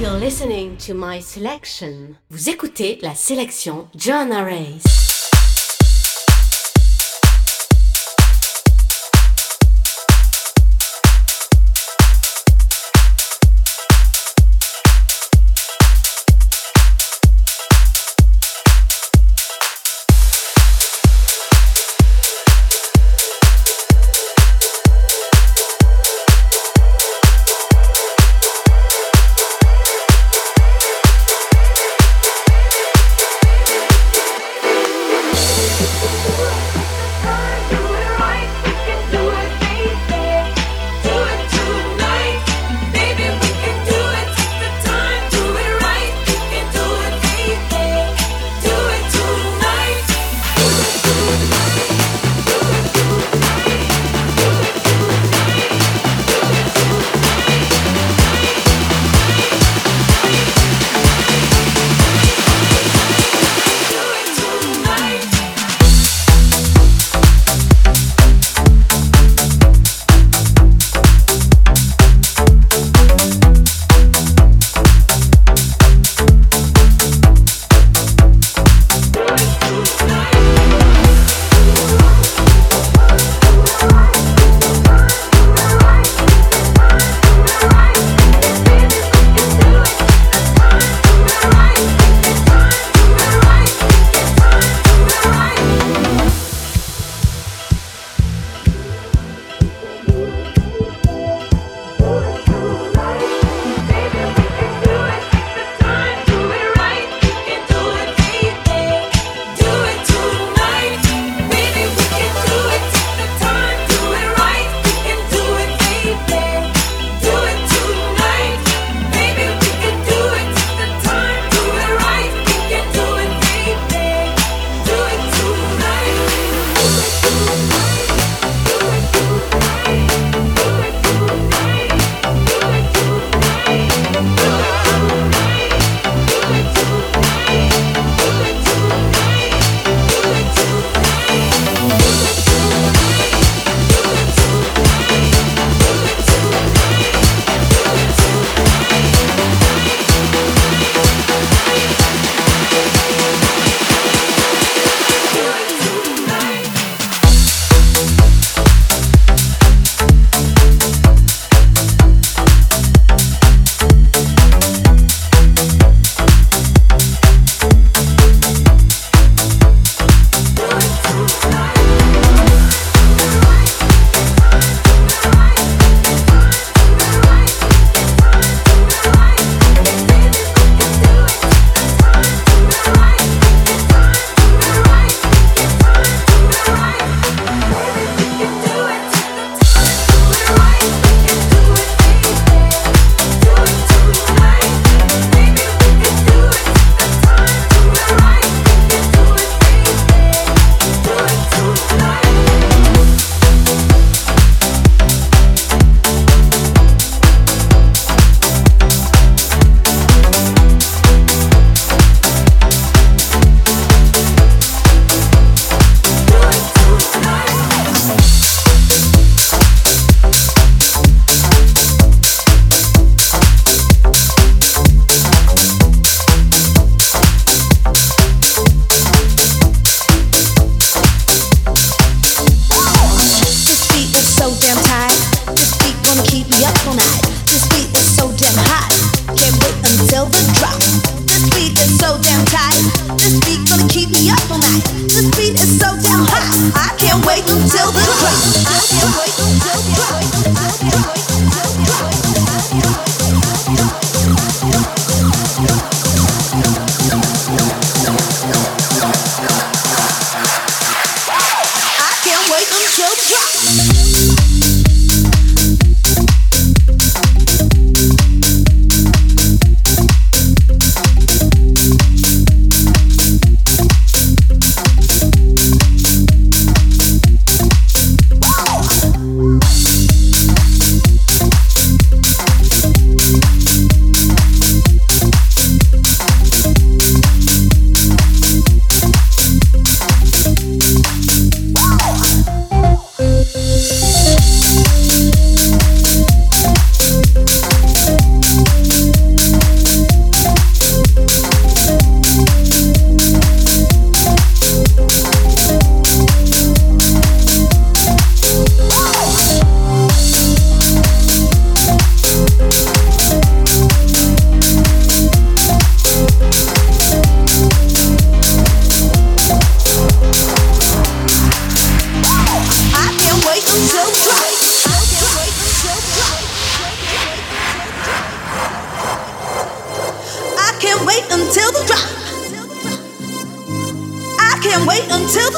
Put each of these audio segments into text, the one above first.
You're listening to my selection. Vous écoutez la sélection Joanna Race.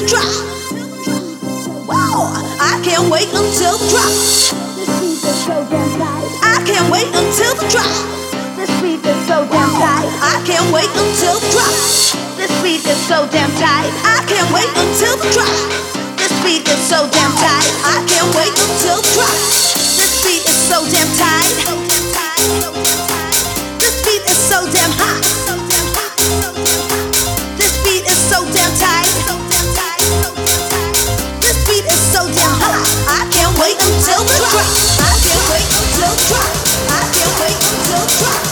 Drop. Whoa, I can't wait until the drop. I can't wait until the drop. This beat is so damn tight. I can't wait until the drop. This beat is so damn tight. I can't wait until the drop. This beat is so damn tight. I can't wait until the drop. This beat is so damn tight. This beat is so damn hot. Wait until the drop. I can't wait until the drop. I can't wait until the drop.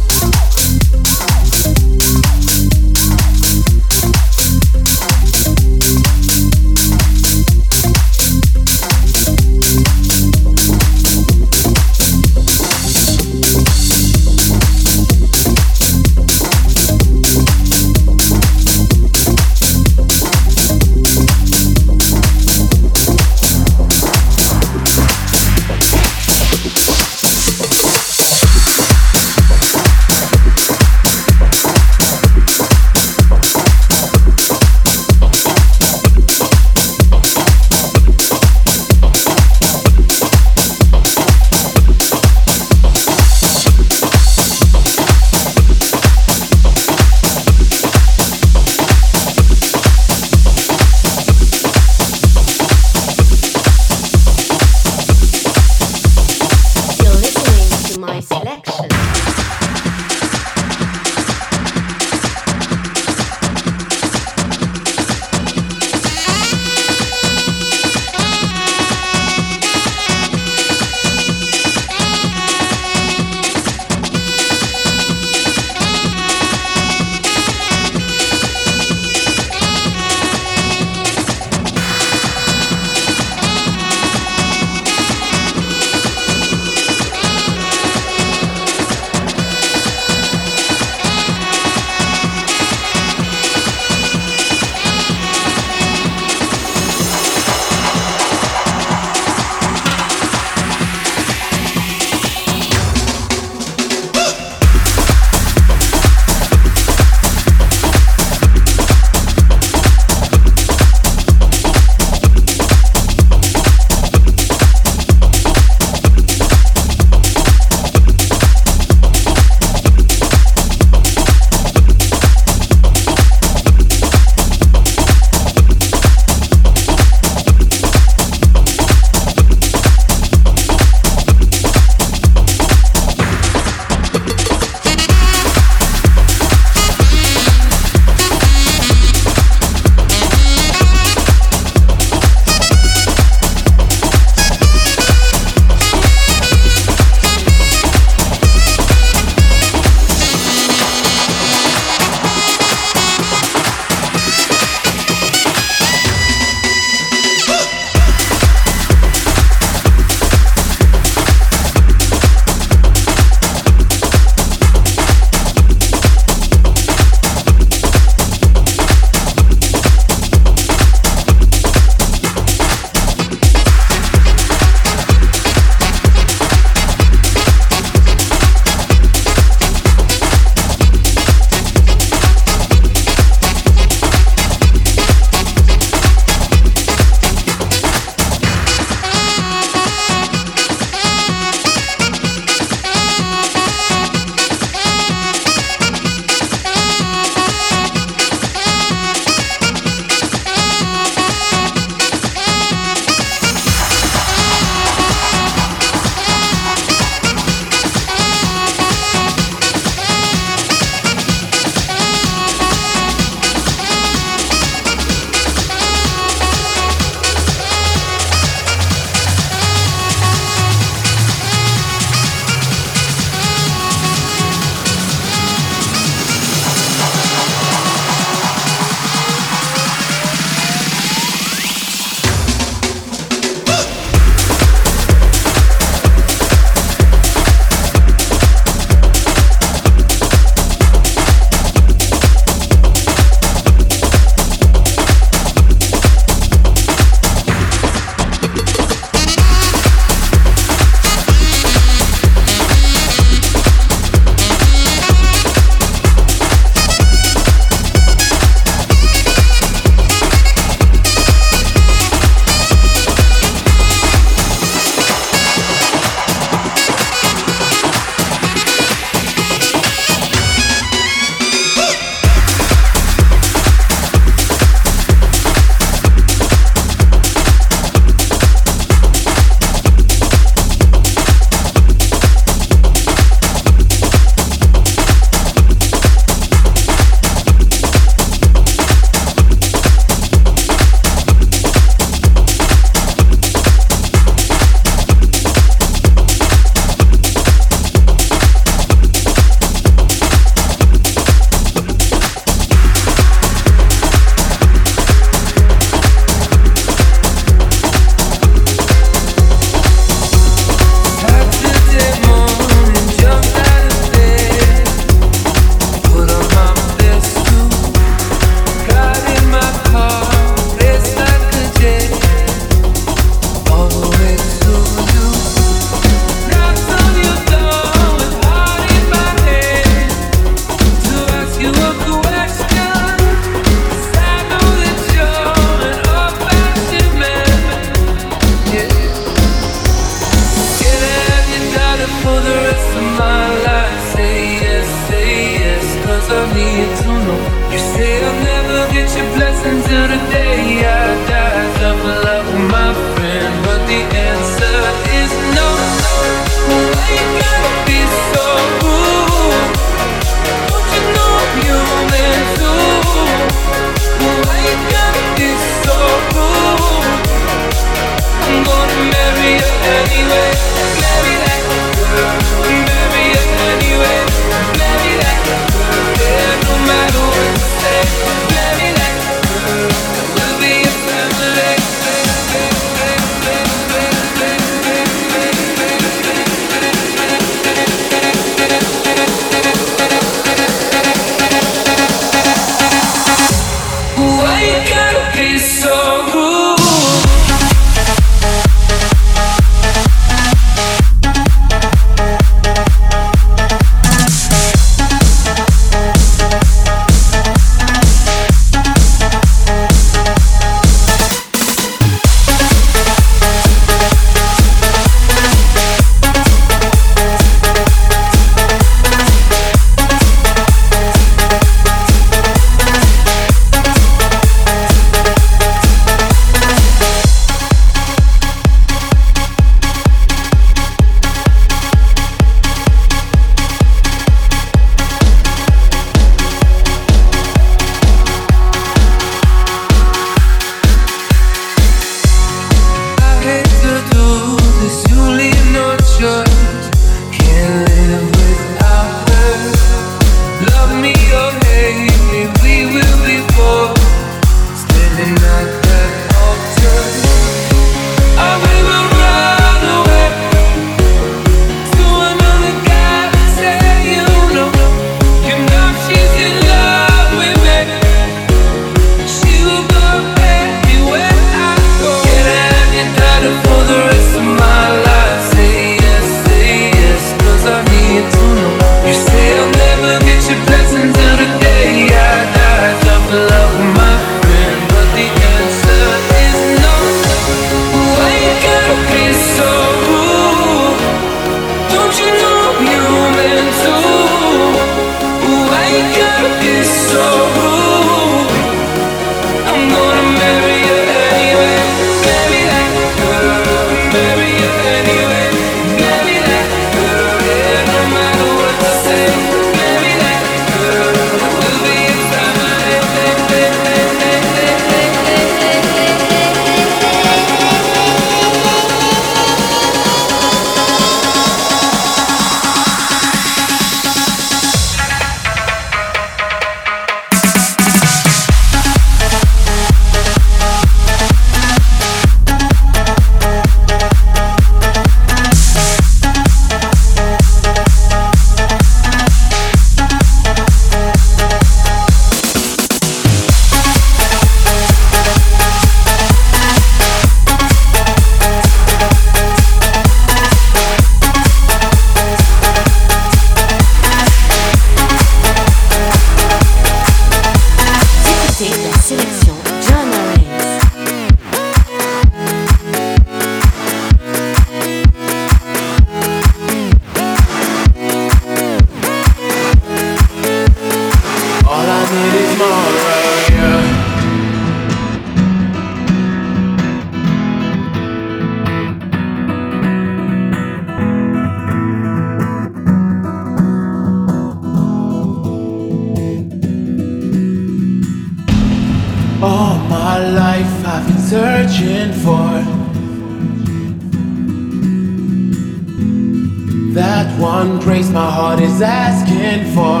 grace my heart is asking for.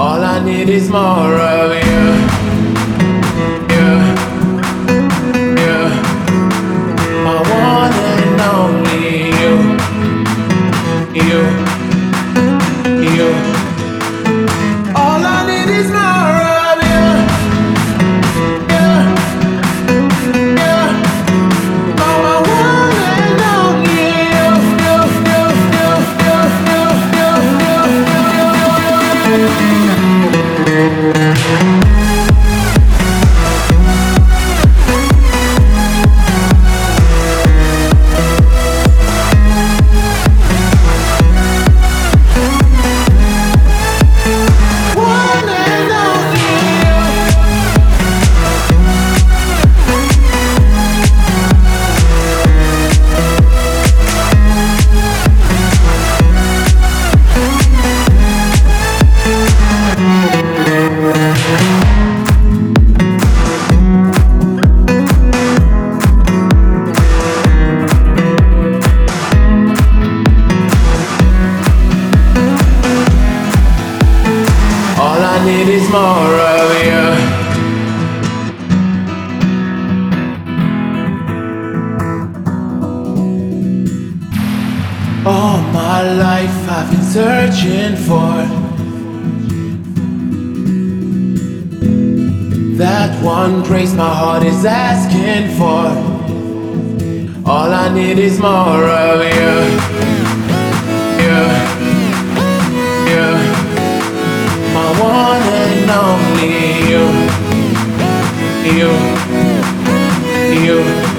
All I need is more of you. grace my heart is asking for. All I need is more of you. You. You. My one and only you. You. You.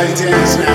Joanna Rays.